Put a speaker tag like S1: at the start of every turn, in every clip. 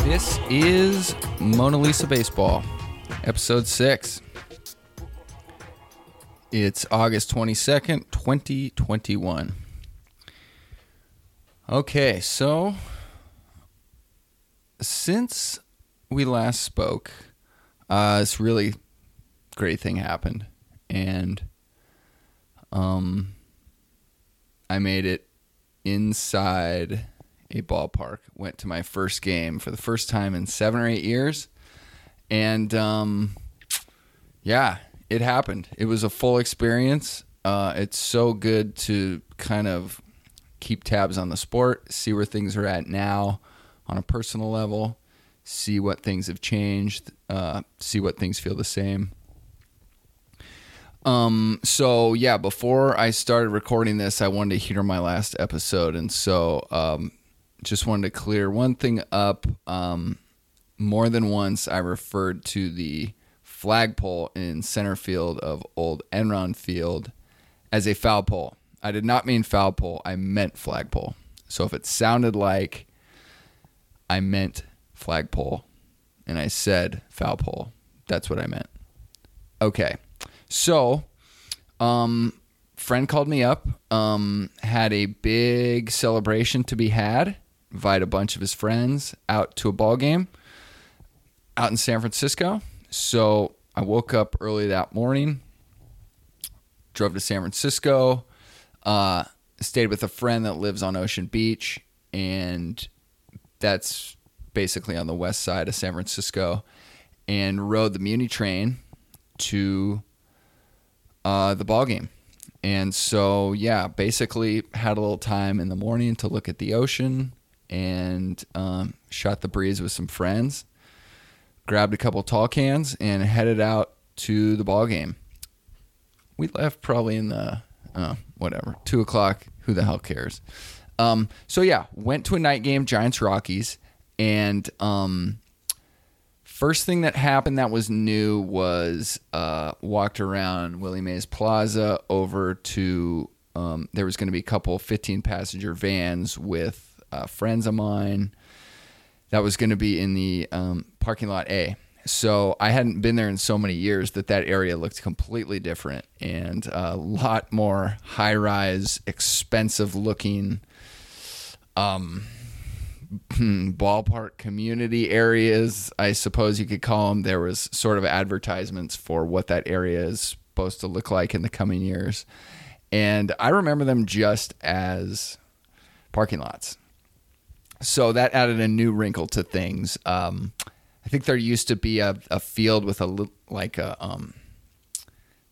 S1: This is Mona Lisa Baseball, episode six. It's August 22nd, 2021. Okay, so since we last spoke, uh, this really great thing happened. And um, I made it inside a ballpark. Went to my first game for the first time in seven or eight years, and um, yeah, it happened. It was a full experience. Uh, it's so good to kind of keep tabs on the sport, see where things are at now on a personal level, see what things have changed, uh, see what things feel the same. Um, so yeah, before I started recording this, I wanted to hear my last episode, and so um, just wanted to clear one thing up. Um, more than once, I referred to the flagpole in center field of Old Enron Field as a foul pole. I did not mean foul pole. I meant flagpole. So if it sounded like I meant flagpole and I said foul pole, that's what I meant. Okay. So, um, friend called me up, um, had a big celebration to be had, invite a bunch of his friends out to a ball game out in San Francisco. So I woke up early that morning, drove to San Francisco, uh, stayed with a friend that lives on Ocean Beach, and that's basically on the west side of San Francisco, and rode the Muni train to uh, the ball game. And so, yeah, basically had a little time in the morning to look at the ocean and um, shot the breeze with some friends. Grabbed a couple tall cans and headed out to the ball game. We left probably in the uh, whatever two o'clock. Who the hell cares? Um, so yeah, went to a night game, Giants Rockies, and um, First thing that happened that was new was uh, walked around Willie Mays Plaza over to um, there was going to be a couple 15 passenger vans with uh, friends of mine that was going to be in the um, parking lot A. So I hadn't been there in so many years that that area looked completely different and a lot more high rise, expensive looking. Um, ballpark community areas, I suppose you could call them. There was sort of advertisements for what that area is supposed to look like in the coming years. And I remember them just as parking lots. So that added a new wrinkle to things. Um, I think there used to be a, a field with a like a um,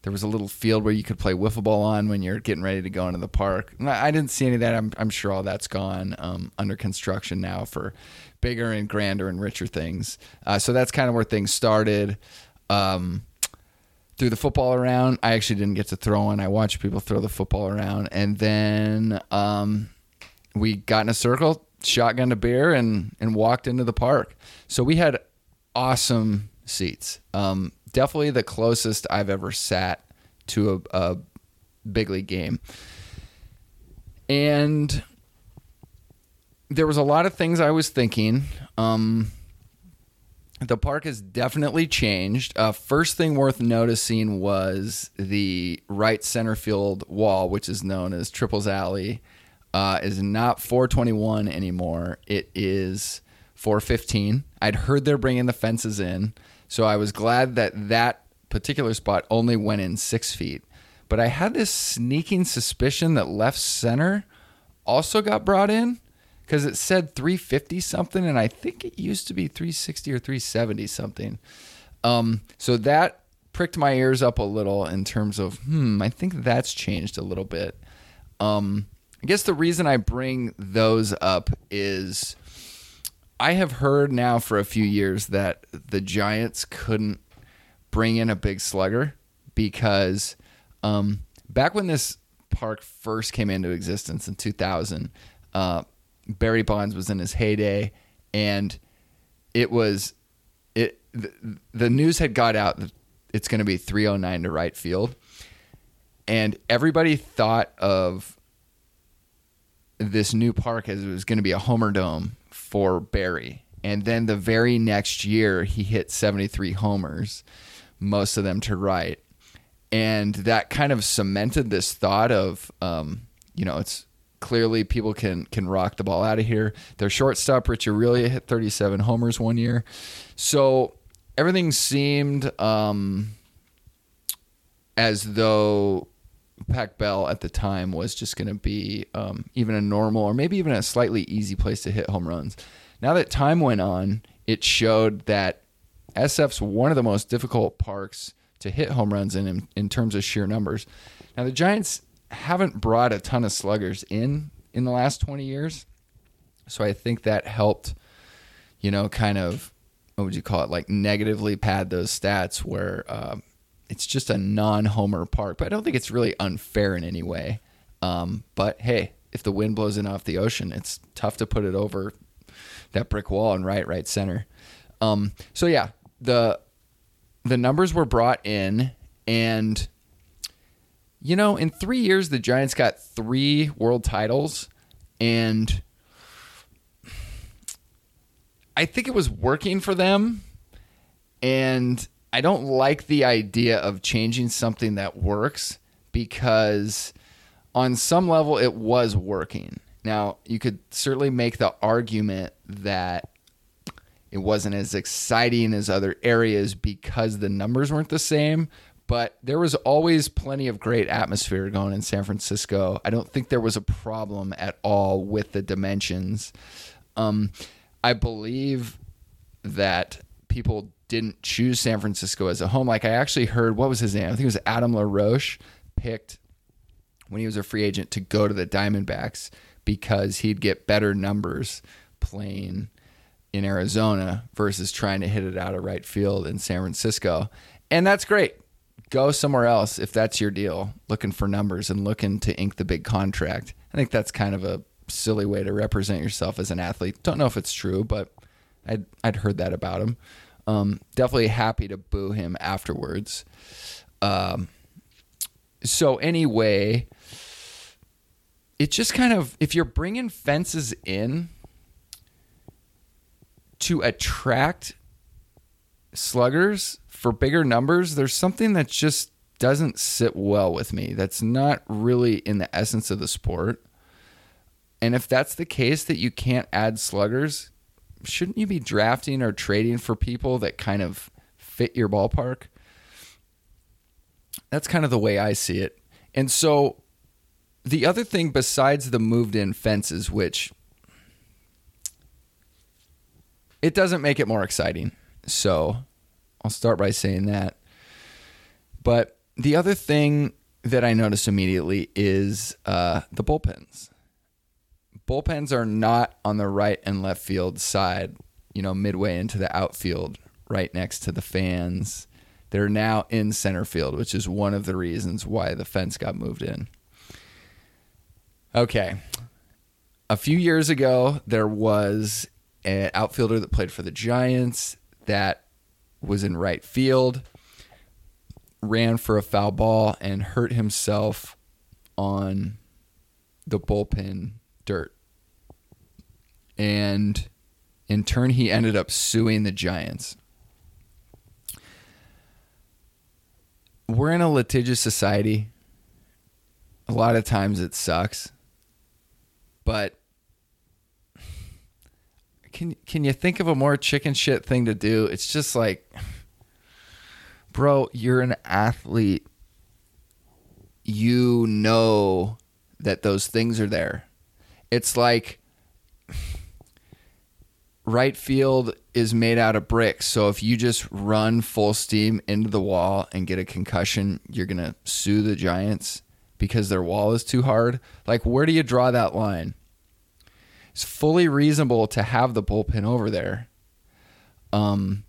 S1: there was a little field where you could play wiffle ball on when you're getting ready to go into the park. I didn't see any of that. I'm, I'm sure all that's gone um, under construction now for bigger and grander and richer things. Uh, so that's kind of where things started. Um, threw the football around. I actually didn't get to throw one. I watched people throw the football around, and then um, we got in a circle, shotgun a beer, and and walked into the park. So we had awesome seats. Um, definitely the closest I've ever sat to a, a big league game. And there was a lot of things I was thinking. Um, the park has definitely changed. Uh, first thing worth noticing was the right center field wall, which is known as Triples Alley, uh, is not 421 anymore. It is 415. I'd heard they're bringing the fences in. So I was glad that that particular spot only went in six feet. But I had this sneaking suspicion that left center also got brought in because it said 350 something, and I think it used to be 360 or 370 something. Um, so that pricked my ears up a little in terms of, hmm, I think that's changed a little bit. Um, I guess the reason I bring those up is I have heard now for a few years that the Giants couldn't bring in a big slugger because um, back when this park first came into existence in 2000, uh, Barry Bonds was in his heyday, and it was it the, the news had got out that it's going to be 309 to right field, and everybody thought of this new park as it was going to be a homer dome for Barry. And then the very next year, he hit 73 homers, most of them to right. And that kind of cemented this thought of, um, you know, it's clearly people can can rock the ball out of here. Their shortstop, Rich Aurilia, hit 37 homers one year. So everything seemed um, as though Pac Bell at the time was just going to be um, even a normal or maybe even a slightly easy place to hit home runs. Now that time went on, it showed that SF's one of the most difficult parks to hit home runs in, in in terms of sheer numbers. Now the Giants haven't brought a ton of sluggers in in the last 20 years. So I think that helped, you know, kind of, what would you call it, like negatively pad those stats where uh, it's just a non homer park. But I don't think it's really unfair in any way. Um, but hey, if the wind blows in off the ocean, it's tough to put it over that brick wall and right, right center. Um, so yeah, the the numbers were brought in and you know, in three years, the Giants got three world titles, and I think it was working for them. And I don't like the idea of changing something that works because, on some level, it was working. Now, you could certainly make the argument that it wasn't as exciting as other areas because the numbers weren't the same, but there was always plenty of great atmosphere going in San Francisco. I don't think there was a problem at all with the dimensions. Um, I believe that people didn't choose San Francisco as a home. Like I actually heard, what was his name? I think it was Adam LaRoche picked when he was a free agent to go to the Diamondbacks because he'd get better numbers playing in Arizona versus trying to hit it out of right field in San Francisco. And that's great go somewhere else if that's your deal, looking for numbers and looking to ink the big contract. I think that's kind of a silly way to represent yourself as an athlete. Don't know if it's true, but I'd, I'd heard that about him. Um, definitely happy to boo him afterwards. Um, so, anyway, it just kind of, if you're bringing fences in to attract sluggers, for bigger numbers, there's something that just doesn't sit well with me. That's not really in the essence of the sport. And if that's the case that you can't add sluggers, shouldn't you be drafting or trading for people that kind of fit your ballpark? That's kind of the way I see it. And so the other thing besides the moved in fences, which it doesn't make it more exciting. So I'll start by saying that. But the other thing that I noticed immediately is uh, the bullpens. Bullpens are not on the right and left field side, you know, midway into the outfield, right next to the fans. They're now in center field, which is one of the reasons why the fence got moved in. Okay. A few years ago, there was an outfielder that played for the Giants that was in right field, ran for a foul ball, and hurt himself on the bullpen dirt. And in turn, he ended up suing the Giants. We're in a litigious society. A lot of times it sucks. But can can you think of a more chicken shit thing to do? It's just like, bro, you're an athlete. You know that those things are there. It's like right field is made out of bricks. So if you just run full steam into the wall and get a concussion, you're going to sue the Giants because their wall is too hard. Like, where do you draw that line? it's fully reasonable to have the bullpen over there. Um,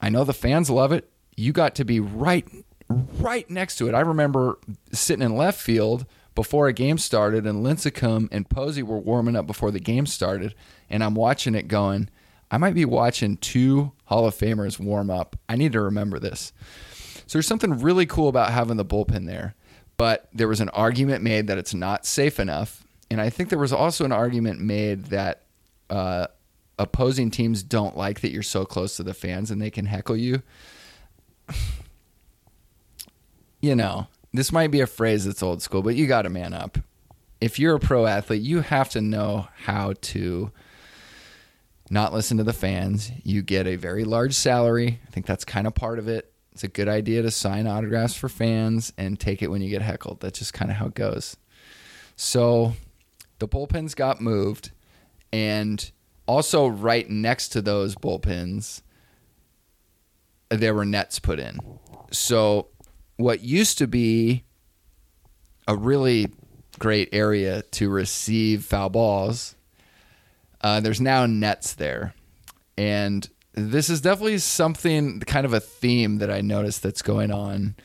S1: I know the fans love it. You got to be right, right next to it. I remember sitting in left field before a game started, and Lincecum and Posey were warming up before the game started, and I'm watching it going. I might be watching two Hall of Famers warm up. I need to remember this. So there's something really cool about having the bullpen there, but there was an argument made that it's not safe enough and I think there was also an argument made that uh, opposing teams don't like that you're so close to the fans and they can heckle you. you know, this might be a phrase that's old school, but you got to man up. If you're a pro athlete, you have to know how to not listen to the fans. You get a very large salary. I think that's kind of part of it. It's a good idea to sign autographs for fans and take it when you get heckled. That's just kind of how it goes. So the bullpens got moved, and also right next to those bullpens, there were nets put in. So what used to be a really great area to receive foul balls, uh, there's now nets there. And this is definitely something, kind of a theme that I noticed that's going on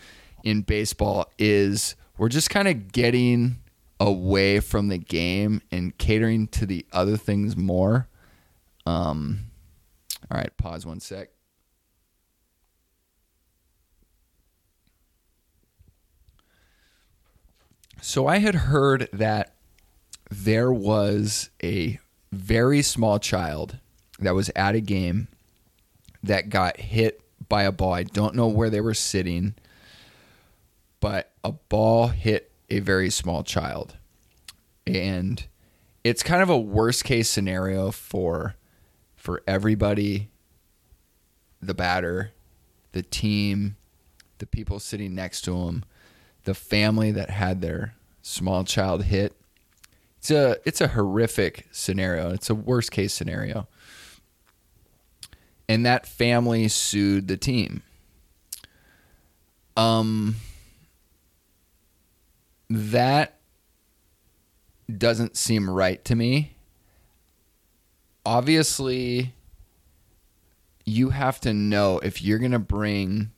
S1: in baseball is we're just kind of getting away from the game and catering to the other things more. Um, all right, pause one sec. So I had heard that there was a very small child that was at a game that got hit by a ball. I don't know where they were sitting, but a ball hit a very small child. And it's kind of a worst case scenario for for everybody the batter, the team, the people sitting next to him the family that had their small child hit. It's a it's a horrific scenario. It's a worst case scenario. And that family sued the team. Um that doesn't seem right to me. Obviously, you have to know if you're going to bring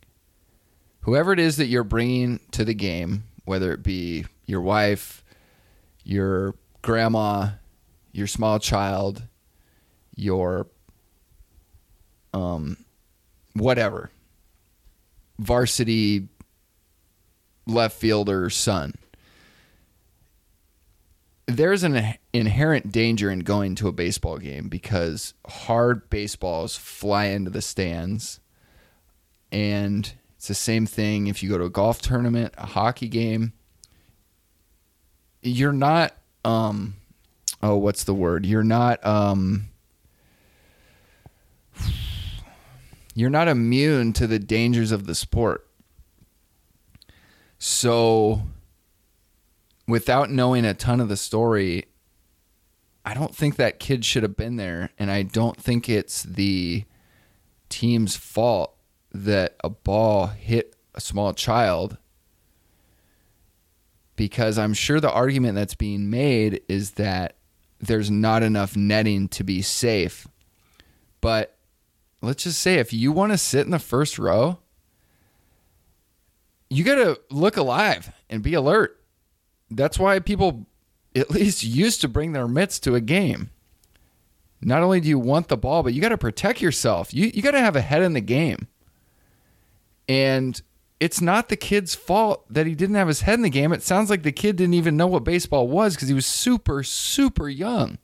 S1: whoever it is that you're bringing to the game, whether it be your wife, your grandma, your small child, your um whatever. Varsity left fielder son. There's an inherent danger in going to a baseball game because hard baseballs fly into the stands. And it's the same thing if you go to a golf tournament, a hockey game. You're not um oh, what's the word? You're not um you're not immune to the dangers of the sport. So without knowing a ton of the story, I don't think that kid should have been there and I don't think it's the team's fault that a ball hit a small child because I'm sure the argument that's being made is that there's not enough netting to be safe. But let's just say if you want to sit in the first row, you got to look alive and be alert. That's why people at least used to bring their mitts to a game. Not only do you want the ball, but you got to protect yourself. You you got to have a head in the game. And it's not the kid's fault that he didn't have his head in the game. It sounds like the kid didn't even know what baseball was because he was super, super young.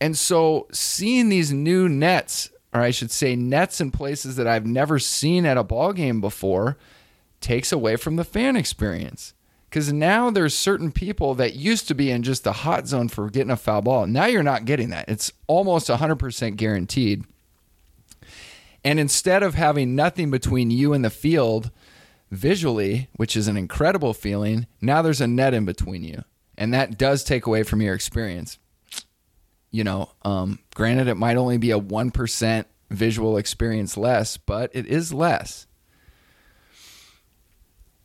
S1: And so seeing these new nets, or I should say nets in places that I've never seen at a ball game before, takes away from the fan experience. Because now there's certain people that used to be in just the hot zone for getting a foul ball. Now you're not getting that. It's almost 100% guaranteed. And instead of having nothing between you and the field visually, which is an incredible feeling, now there's a net in between you. And that does take away from your experience. You know, um, granted, it might only be a 1% visual experience less, but it is less.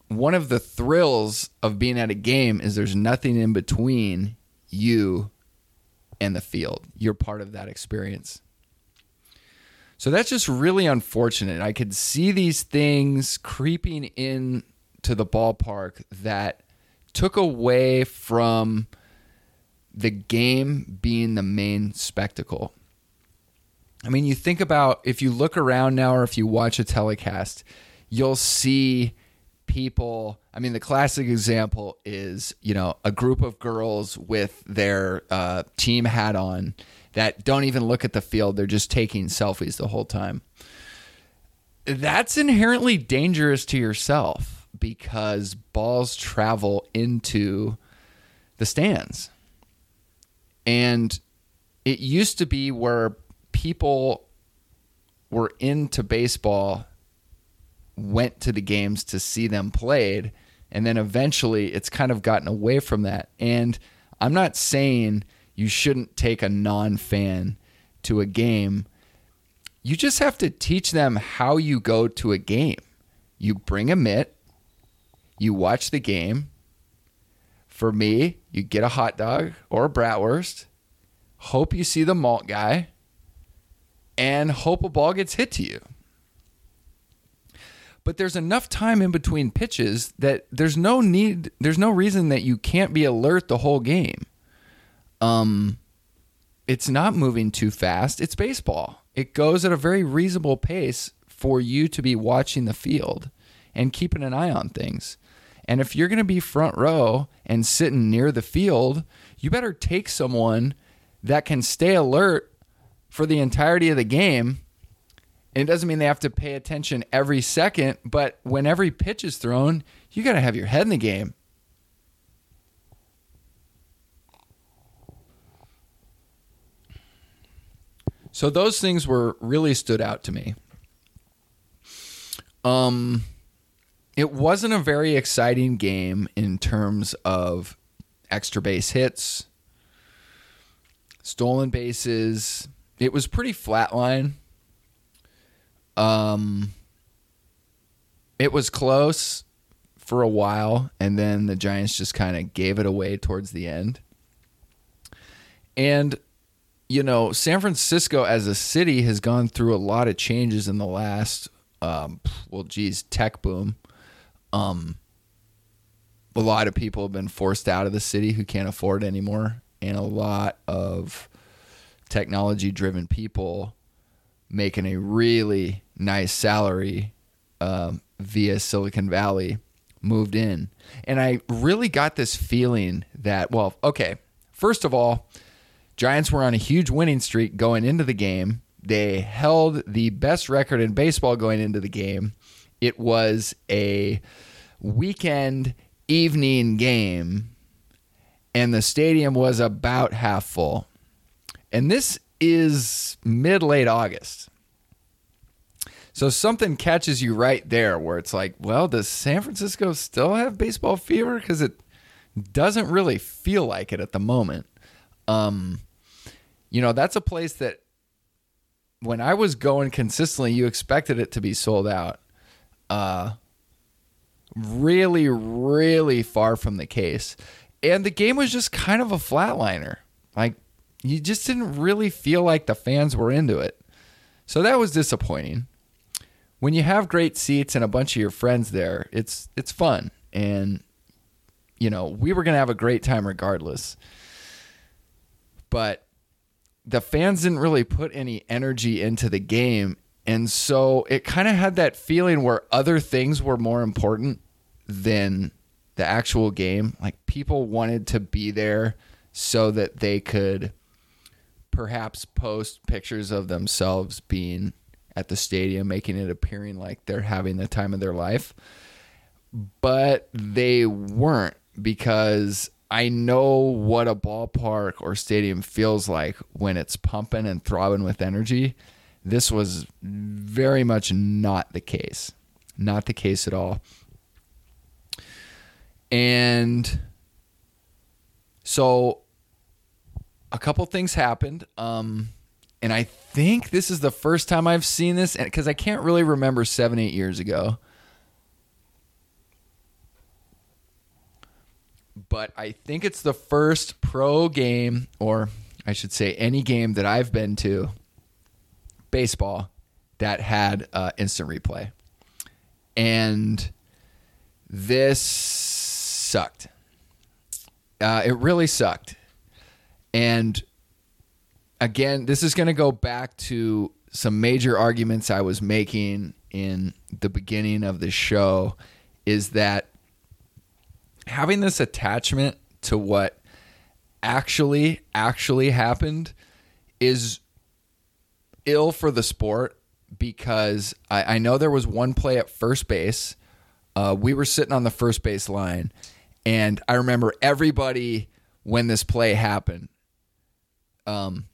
S1: One of the thrills of being at a game is there's nothing in between you and the field. You're part of that experience. So that's just really unfortunate. I could see these things creeping in to the ballpark that took away from the game being the main spectacle. I mean, you think about if you look around now or if you watch a telecast, you'll see people. I mean, the classic example is you know a group of girls with their uh, team hat on that don't even look at the field; they're just taking selfies the whole time. That's inherently dangerous to yourself because balls travel into the stands, and it used to be where people were into baseball went to the games to see them played and then eventually it's kind of gotten away from that. And i'm not saying you shouldn't take a non-fan to a game. You just have to teach them how you go to a game. You bring a mitt you watch the game. For me you get a hot dog or a bratwurst hope you see the malt guy and hope a ball gets hit to you. But there's enough time in between pitches that there's no need there's no reason that you can't be alert the whole game um it's not moving too fast. It's baseball. It goes at a very reasonable pace for you to be watching the field and keeping an eye on things. And if you're going to be front row and sitting near the field you better take someone that can stay alert for the entirety of the game. And it doesn't mean they have to pay attention every second, but when every pitch is thrown, you got to have your head in the game. So those things were really stood out to me. Um it wasn't a very exciting game in terms of extra base hits, stolen bases. It was pretty flatline um, it was close for a while, and then the Giants just kind of gave it away towards the end. And you know, San Francisco as a city has gone through a lot of changes in the last, um, well, geez, tech boom. Um, a lot of people have been forced out of the city who can't afford anymore, and a lot of technology-driven people making a really nice salary um, via Silicon Valley moved in. And I really got this feeling that, well, okay, first of all, Giants were on a huge winning streak going into the game. They held the best record in baseball going into the game. It was a weekend evening game, and the stadium was about half full. And this is mid late August. So something catches you right there where it's like, well, does San Francisco still have baseball fever? Because it doesn't really feel like it at the moment. Um, you know, that's a place that when I was going consistently, you expected it to be sold out. Uh, really, really far from the case. And the game was just kind of a flatliner. Like, you just didn't really feel like the fans were into it. So that was disappointing when you have great seats and a bunch of your friends there, it's it's fun. And you know, we were going to have a great time regardless. But the fans didn't really put any energy into the game. And so it kind of had that feeling where other things were more important than the actual game. Like people wanted to be there so that they could perhaps post pictures of themselves being at the stadium, making it appearing like they're having the time of their life. But they weren't because I know what a ballpark or stadium feels like when it's pumping and throbbing with energy. This was very much not the case. Not the case at all. And so a couple things happened. Um, and I think this is the first time I've seen this because I can't really remember seven, eight years ago. But I think it's the first pro game, or I should say, any game that I've been to, baseball, that had uh, instant replay. And this sucked. Uh, it really sucked. And again, this is going to go back to some major arguments I was making in the beginning of the show. is that having this attachment to what actually actually happened is ill for the sport because I, I know there was one play at first base. Uh, we were sitting on the first base line, and I remember everybody when this play happened. Um,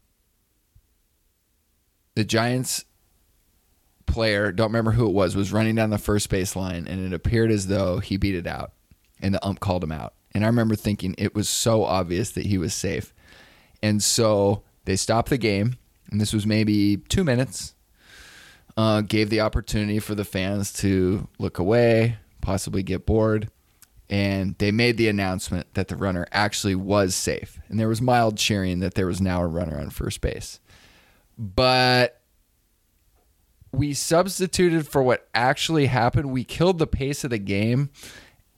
S1: the Giants player, don't remember who it was, was running down the first base line, and it appeared as though he beat it out, and the ump called him out. And I remember thinking it was so obvious that he was safe. And so they stopped the game, and this was maybe two minutes. Uh, gave the opportunity for the fans to look away, possibly get bored. And they made the announcement that the runner actually was safe. And there was mild cheering that there was now a runner on first base. But we substituted for what actually happened. We killed the pace of the game.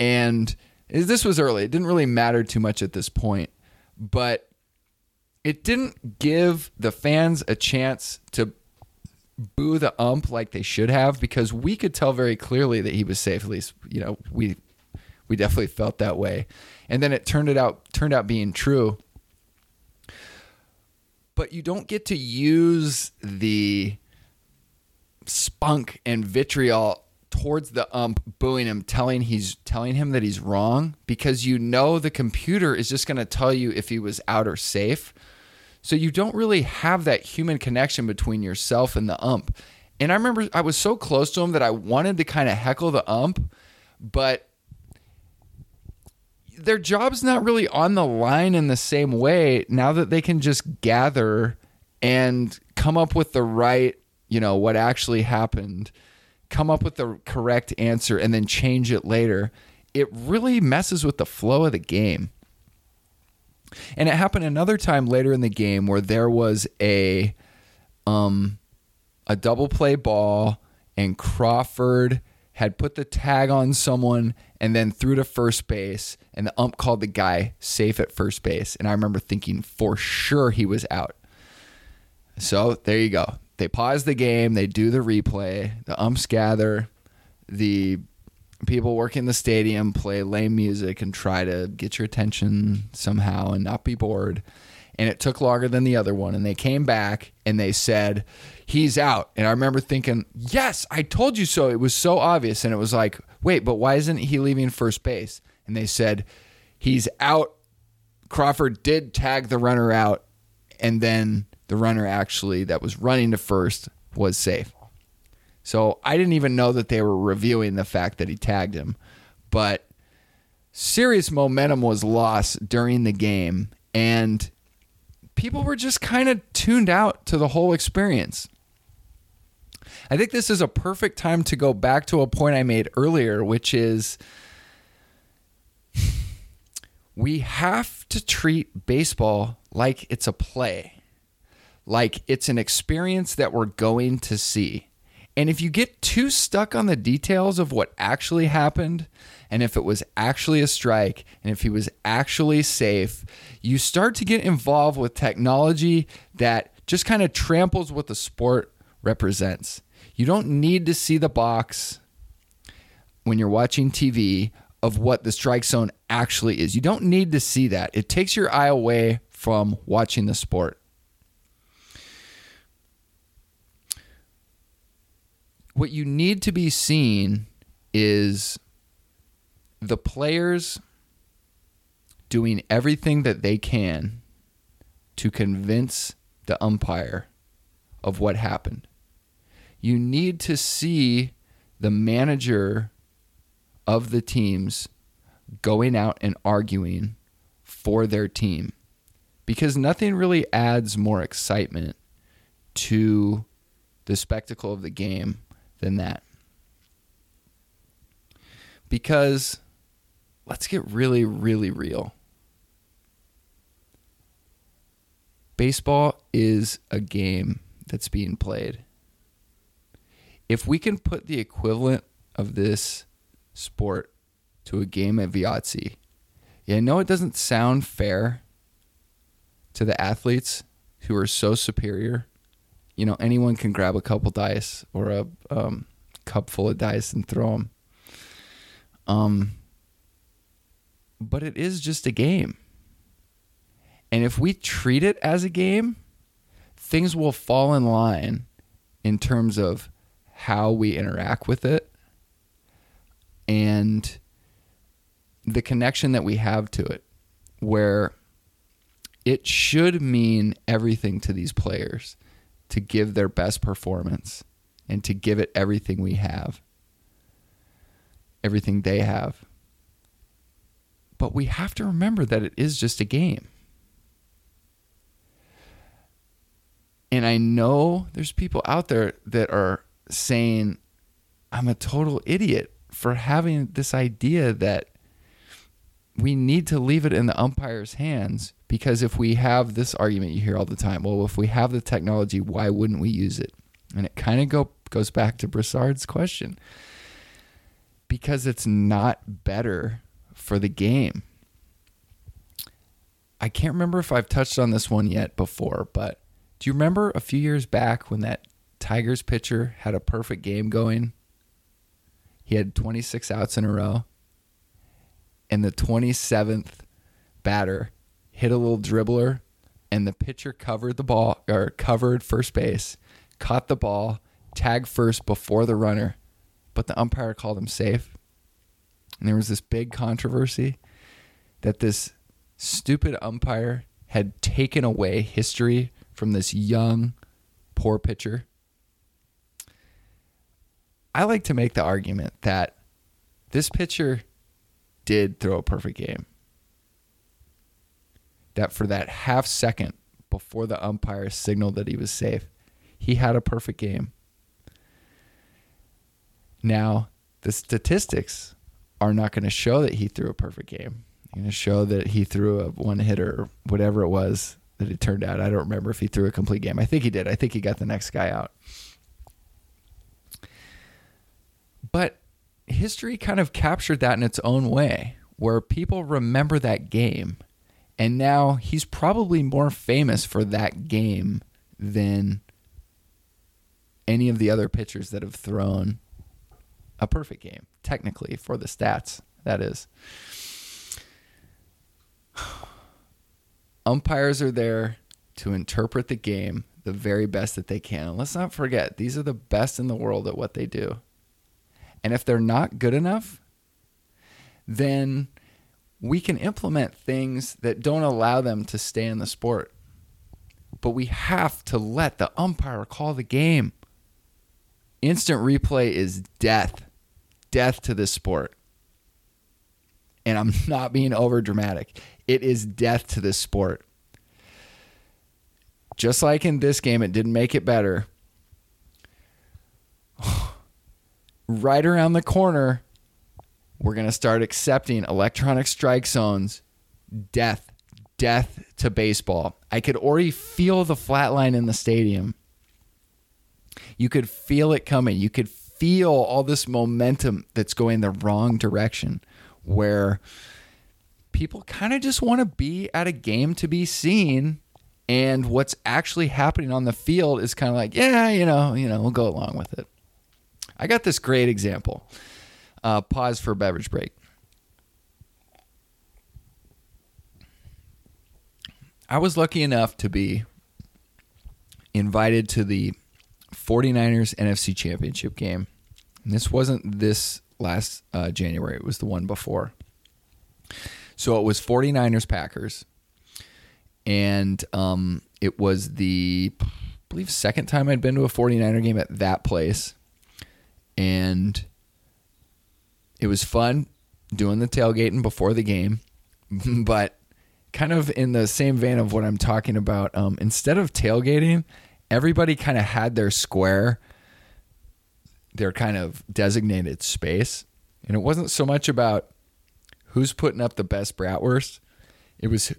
S1: And this was early. It didn't really matter too much at this point. But it didn't give the fans a chance to boo the ump like they should have because we could tell very clearly that he was safe. At least, you know, we we definitely felt that way. And then it turned it out turned out being true. But you don't get to use the spunk and vitriol towards the ump booing him telling he's telling him that he's wrong because you know the computer is just going to tell you if he was out or safe so you don't really have that human connection between yourself and the ump. And I remember I was so close to him that I wanted to kind of heckle the ump, but their job's not really on the line in the same way now that they can just gather and come up with the right, you know, what actually happened, come up with the correct answer and then change it later. It really messes with the flow of the game. And it happened another time later in the game where there was a um a double play ball and Crawford had put the tag on someone and then threw to first base and the ump called the guy safe at first base and I remember thinking for sure he was out. So there you go. They pause the game, they do the replay, the umps gather, the people working the stadium play lame music and try to get your attention somehow and not be bored. And it took longer than the other one. And they came back and they said, he's out. And I remember thinking, yes, I told you so. It was so obvious. And it was like, wait, but why isn't he leaving first base? And they said, he's out. Crawford did tag the runner out. And then the runner actually that was running to first was safe. So I didn't even know that they were reviewing the fact that he tagged him. But serious momentum was lost during the game, and people were just kind of tuned out to the whole experience. I think this is a perfect time to go back to a point I made earlier, which is we have to treat baseball like it's a play, like it's an experience that we're going to see. And if you get too stuck on the details of what actually happened, and if it was actually a strike, and if he was actually safe, you start to get involved with technology that just kind of tramples what the sport represents. You don't need to see the box when you're watching TV of what the strike zone actually is. You don't need to see that. It takes your eye away from watching the sport. What you need to be seeing is the players doing everything that they can to convince the umpire of what happened. You need to see the manager of the teams going out and arguing for their team because nothing really adds more excitement to the spectacle of the game than that. Because let's get really, really real. Baseball is a game that's being played. If we can put the equivalent of this sport to a game at Yahtzee, yeah, I know it doesn't sound fair to the athletes who are so superior you know anyone can grab a couple dice or a um, cup full of dice and throw them. Um, but it is just a game. And if we treat it as a game, things will fall in line in terms of how we interact with it and the connection that we have to it, where it should mean everything to these players to give their best performance and to give it everything we have, everything they have. But we have to remember that it is just a game. And I know there's people out there that are saying, I'm a total idiot for having this idea that we need to leave it in the umpire's hands because if we have this argument you hear all the time, well, if we have the technology, why wouldn't we use it? And it kind of go, goes back to Broussard's question because it's not better for the game. I can't remember if I've touched on this one yet before, but do you remember a few years back when that Tigers pitcher had a perfect game going? He had 26 outs in a row. And the 27th batter hit a little dribbler and the pitcher covered the ball or covered first base, caught the ball, tagged first before the runner, but the umpire called him safe. And there was this big controversy that this stupid umpire had taken away history from this young, poor pitcher. I like to make the argument that this pitcher did throw a perfect game. That for that half second before the umpire signaled that he was safe, he had a perfect game. Now, the statistics are not going to show that he threw a perfect game. They're going to show that he threw a one hitter whatever it was that it turned out. I don't remember if he threw a complete game. I think he did. I think he got the next guy out. But history kind of captured that in its own way, where people remember that game. And now he's probably more famous for that game than any of the other pitchers that have thrown a perfect game, technically, for the stats, that is. Umpires are there to interpret the game the very best that they can. And let's not forget, these are the best in the world at what they do. And if they're not good enough, then we can implement things that don't allow them to stay in the sport. But we have to let the umpire call the game. Instant replay is death, death to this sport. And I'm not being over dramatic. It is death to this sport. Just like in this game, it didn't make it better. Oh, right around the corner, we're going to start accepting electronic strike zones. Death, death to baseball. I could already feel the flat line in the stadium. You could feel it coming. You could feel all this momentum that's going the wrong direction where people kind of just want to be at a game to be seen and what's actually happening on the field is kind of like, yeah, you know, you know, we'll go along with it. I got this great example. Uh, pause for a beverage break. I was lucky enough to be invited to the 49ers NFC Championship game. And this wasn't this last uh, January, it was the one before. So it was 49ers Packers. And um, it was the, I believe, second time I'd been to a 49er game at that place and it was fun doing the tailgating before the game, but kind of in the same vein of what I'm talking about. Um, instead of tailgating, everybody kind of had their square, their kind of designated space, and it wasn't so much about who's putting up the best bratwurst; it was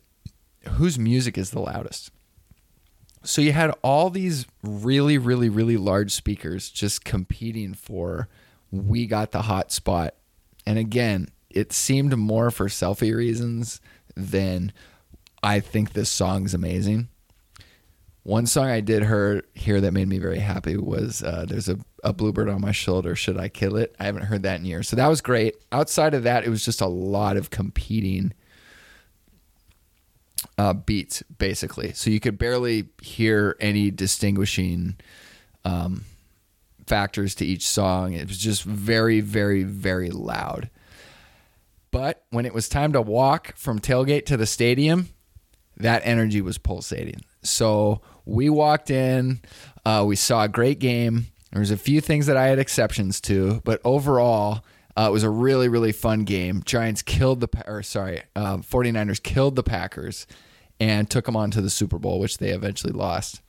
S1: whose music is the loudest. So you had all these really, really, really large speakers just competing for we got the hot spot. And again, it seemed more for selfie reasons than I think this song's amazing. One song I did hear here that made me very happy was uh, "There's a, a bluebird on my shoulder. Should I kill it?" I haven't heard that in years, so that was great. Outside of that, it was just a lot of competing uh, beats, basically. So you could barely hear any distinguishing um, factors to each song. It was just very, very, very loud. But when it was time to walk from tailgate to the stadium, that energy was pulsating. So we walked in, uh, we saw a great game. There was a few things that I had exceptions to, but overall, uh, it was a really, really fun game. Giants killed the, or sorry, uh, 49ers killed the Packers and took them on to the Super Bowl, which they eventually lost.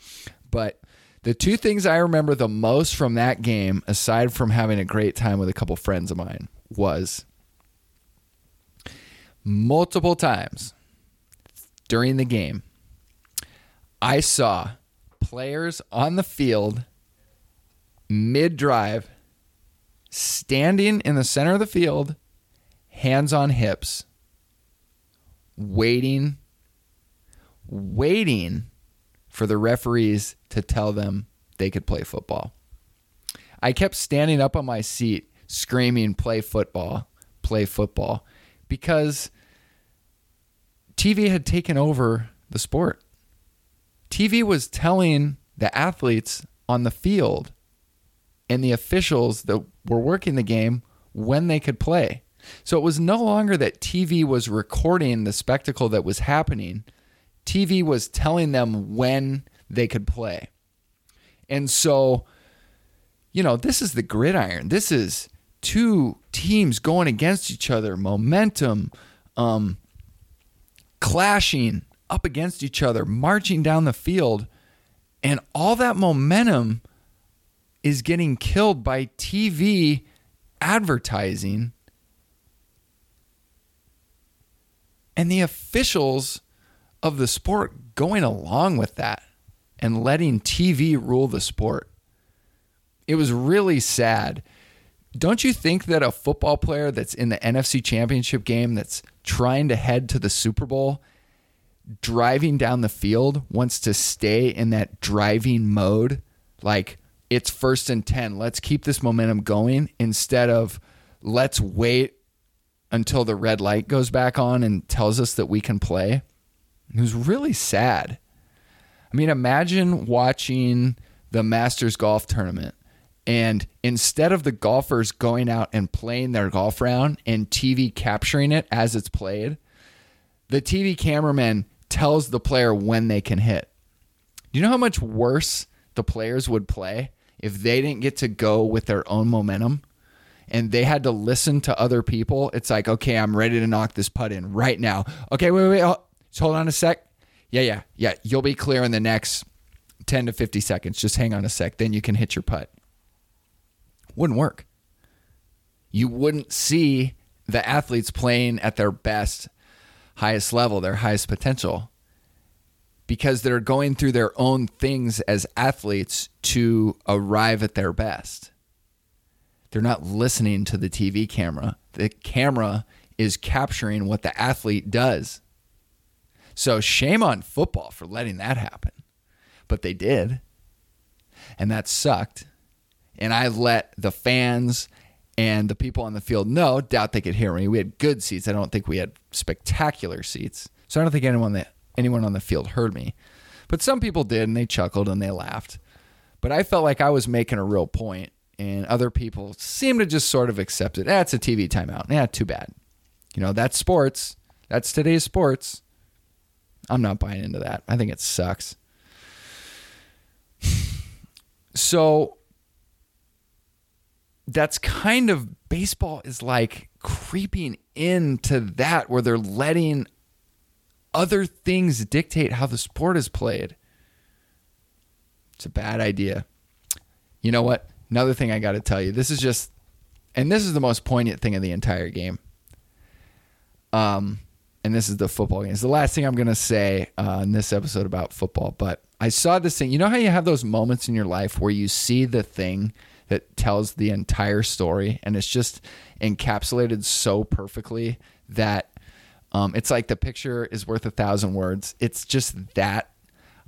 S1: But the two things I remember the most from that game, aside from having a great time with a couple friends of mine, was multiple times during the game, I saw players on the field mid drive standing in the center of the field, hands on hips, waiting, waiting for the referees to tell them they could play football. I kept standing up on my seat screaming, play football, play football, because TV had taken over the sport. TV was telling the athletes on the field and the officials that were working the game when they could play. So it was no longer that TV was recording the spectacle that was happening. TV was telling them when they could play. And so, you know, this is the gridiron. This is two teams going against each other, momentum, um, clashing up against each other, marching down the field. And all that momentum is getting killed by TV advertising. And the officials of the sport going along with that and letting TV rule the sport. It was really sad. Don't you think that a football player that's in the NFC championship game that's trying to head to the Super Bowl, driving down the field, wants to stay in that driving mode? Like, it's first and 10. Let's keep this momentum going instead of let's wait until the red light goes back on and tells us that we can play. It was really sad. I mean, imagine watching the Masters golf tournament and instead of the golfers going out and playing their golf round and TV capturing it as it's played, the TV cameraman tells the player when they can hit. Do you know how much worse the players would play if they didn't get to go with their own momentum and they had to listen to other people, it's like, okay, I'm ready to knock this putt in right now. Okay, wait, wait, wait. Just hold on a sec. Yeah, yeah, yeah. You'll be clear in the next 10 to 50 seconds. Just hang on a sec. Then you can hit your putt. Wouldn't work. You wouldn't see the athletes playing at their best, highest level, their highest potential because they're going through their own things as athletes to arrive at their best. They're not listening to the TV camera. The camera is capturing what the athlete does. So shame on football for letting that happen. But they did. And that sucked. And I let the fans and the people on the field know, doubt they could hear me. We had good seats. I don't think we had spectacular seats. So I don't think anyone that anyone on the field heard me. But some people did and they chuckled and they laughed. But I felt like I was making a real point and other people seemed to just sort of accept it. That's eh, a TV timeout. Yeah, too bad. You know, that's sports. That's today's sports. I'm not buying into that. I think it sucks. so that's kind of baseball is like creeping into that where they're letting other things dictate how the sport is played. It's a bad idea. You know what? Another thing I got to tell you. This is just, and this is the most poignant thing of the entire game. Um, and this is the football game. It's the last thing I'm going to say uh, in this episode about football. But I saw this thing. You know how you have those moments in your life where you see the thing that tells the entire story, and it's just encapsulated so perfectly that um, it's like the picture is worth a thousand words. It's just that.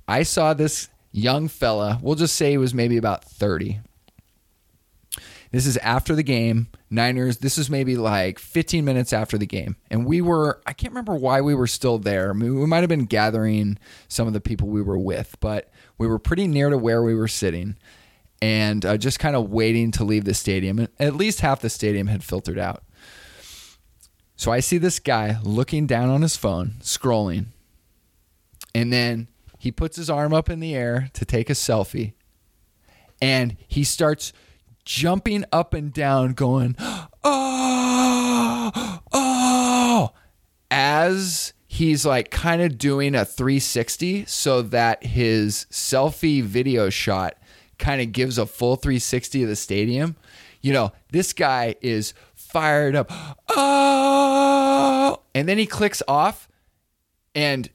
S1: I saw this young fella. We'll just say he was maybe about 30. This is after the game. Niners, this is maybe like 15 minutes after the game. And we were, I can't remember why we were still there. I mean, we might have been gathering some of the people we were with, but we were pretty near to where we were sitting and uh, just kind of waiting to leave the stadium. At least half the stadium had filtered out. So I see this guy looking down on his phone, scrolling. And then he puts his arm up in the air to take a selfie. And he starts jumping up and down, going, oh, oh, as he's like kind of doing a 360 so that his selfie video shot kind of gives a full 360 of the stadium. You know, this guy is fired up. Oh, and then he clicks off and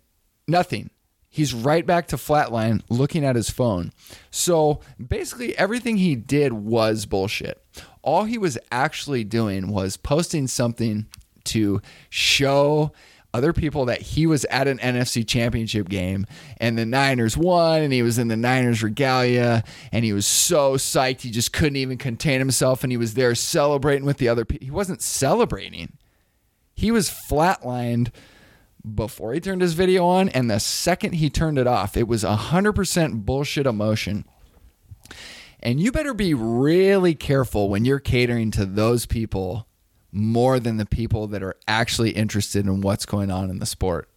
S1: nothing he's right back to flatline looking at his phone. So basically, everything he did was bullshit. All he was actually doing was posting something to show other people that he was at an NFC championship game and the Niners won and he was in the Niners regalia and he was so psyched he just couldn't even contain himself and he was there celebrating with the other people. He wasn't celebrating. He was flatlined before he turned his video on and the second he turned it off it was 100% bullshit emotion and you better be really careful when you're catering to those people more than the people that are actually interested in what's going on in the sport.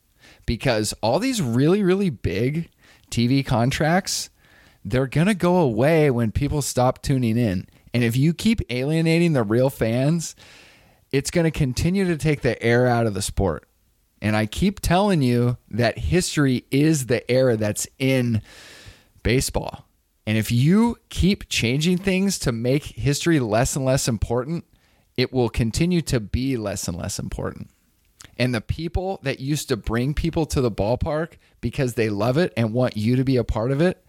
S1: Because all these really really big TV contracts they're going to go away when people stop tuning in. And if you keep alienating the real fans it's going to continue to take the air out of the sport. And I keep telling you that history is the era that's in baseball. And if you keep changing things to make history less and less important, it will continue to be less and less important. And the people that used to bring people to the ballpark because they love it and want you to be a part of it,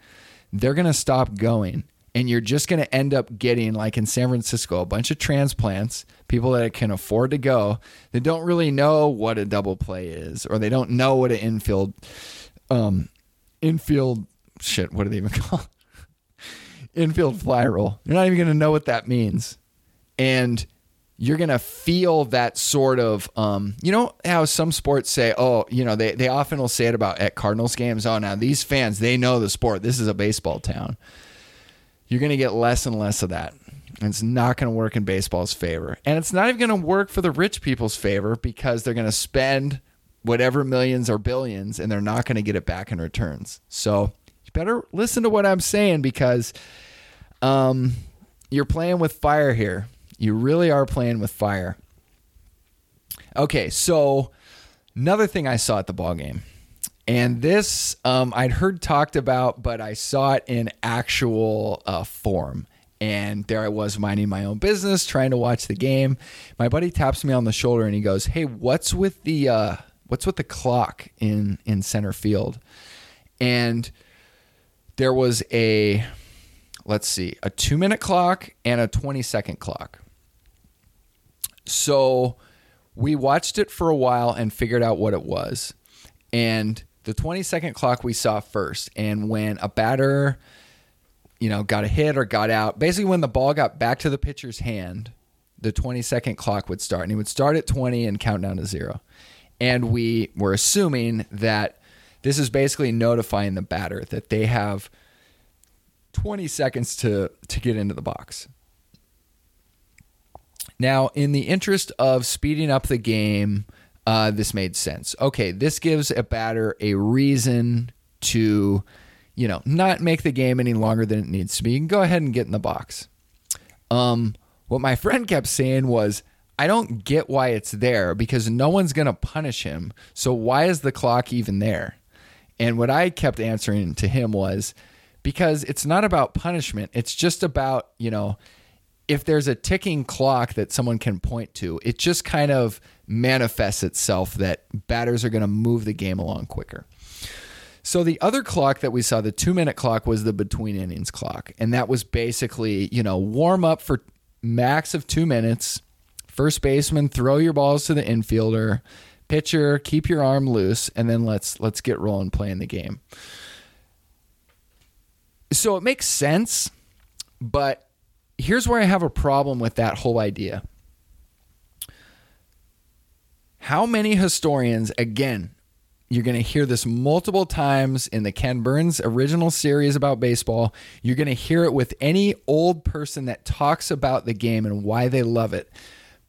S1: they're going to stop going and you're just going to end up getting like in San Francisco a bunch of transplants, people that can afford to go, that don't really know what a double play is or they don't know what an infield um infield shit, what do they even call it? infield fly rule. You're not even going to know what that means. And you're going to feel that sort of um, you know how some sports say oh you know they, they often will say it about at cardinals games oh now these fans they know the sport this is a baseball town you're going to get less and less of that. And it's not going to work in baseball's favor. And it's not even going to work for the rich people's favor because they're going to spend whatever millions or billions and they're not going to get it back in returns. So you better listen to what I'm saying because um, you're playing with fire here. You really are playing with fire. Okay, so another thing I saw at the ball game and this um, I'd heard talked about, but I saw it in actual uh, form. And there I was minding my own business, trying to watch the game. My buddy taps me on the shoulder and he goes, "Hey, what's with the uh, what's with the clock in in center field?" And there was a let's see, a two minute clock and a 20 second clock. So we watched it for a while and figured out what it was. And the 20 second clock we saw first. And when a batter, you know, got a hit or got out, basically when the ball got back to the pitcher's hand, the 20 second clock would start. And he would start at 20 and count down to zero. And we were assuming that this is basically notifying the batter that they have 20 seconds to, to get into the box. Now, in the interest of speeding up the game, uh, this made sense. Okay, this gives a batter a reason to, you know, not make the game any longer than it needs to be. You can go ahead and get in the box. Um, what my friend kept saying was, I don't get why it's there because no one's going to punish him. So why is the clock even there? And what I kept answering to him was because it's not about punishment. It's just about, you know, if there's a ticking clock that someone can point to, it just kind of manifests itself that batters are going to move the game along quicker. So the other clock that we saw, the two minute clock, was the between innings clock. And that was basically, you know, warm up for max of two minutes. First baseman, throw your balls to the infielder. Pitcher, keep your arm loose, and then let's let's get rolling playing the game. So it makes sense, but here's where I have a problem with that whole idea. How many historians, again, you're going to hear this multiple times in the Ken Burns original series about baseball. You're going to hear it with any old person that talks about the game and why they love it.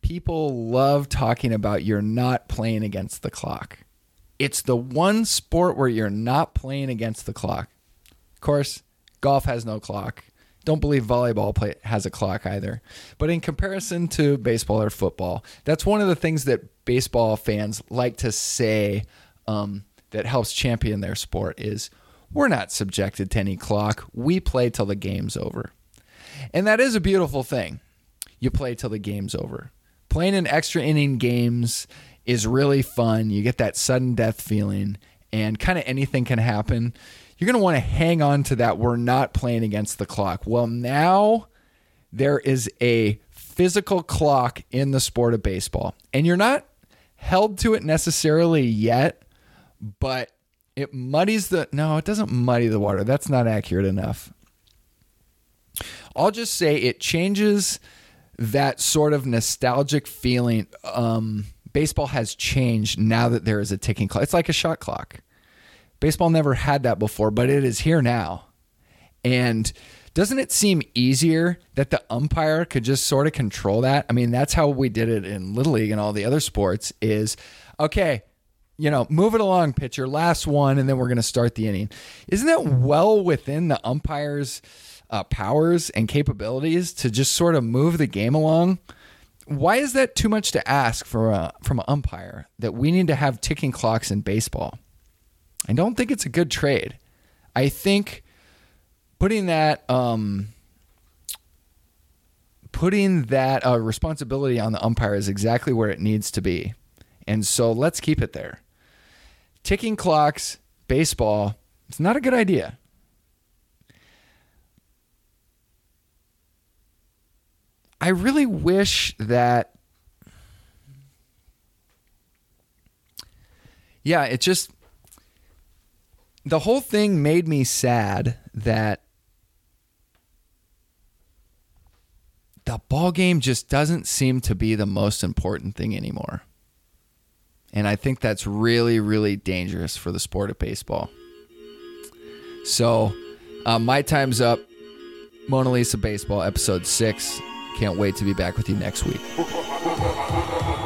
S1: People love talking about you're not playing against the clock. It's the one sport where you're not playing against the clock. Of course, golf has no clock. Don't believe volleyball play has a clock either. But in comparison to baseball or football, that's one of the things that baseball fans like to say um, that helps champion their sport is we're not subjected to any clock. We play till the game's over. And that is a beautiful thing. You play till the game's over. Playing in extra inning games is really fun. You get that sudden death feeling, and kind of anything can happen. You're going to want to hang on to that. We're not playing against the clock. Well, now there is a physical clock in the sport of baseball, and you're not held to it necessarily yet but it muddies the no, it doesn't muddy the water. That's not accurate enough. I'll just say it changes that sort of nostalgic feeling. Um, baseball has changed now that there is a ticking clock. It's like a shot clock. Baseball never had that before, but it is here now. And doesn't it seem easier that the umpire could just sort of control that? I mean, that's how we did it in Little League and all the other sports is okay, you know, move it along, pitcher, last one, and then we're going to start the inning. Isn't that well within the umpire's uh, powers and capabilities to just sort of move the game along? Why is that too much to ask for a, from an umpire that we need to have ticking clocks in baseball? I don't think it's a good trade. I think putting that um, putting that uh, responsibility on the umpire is exactly where it needs to be. And so let's keep it there ticking clocks, baseball, it's not a good idea. I really wish that. Yeah, it just. The whole thing made me sad that the ball game just doesn't seem to be the most important thing anymore. And I think that's really, really dangerous for the sport of baseball. So, uh, my time's up. Mona Lisa Baseball, episode six. Can't wait to be back with you next week.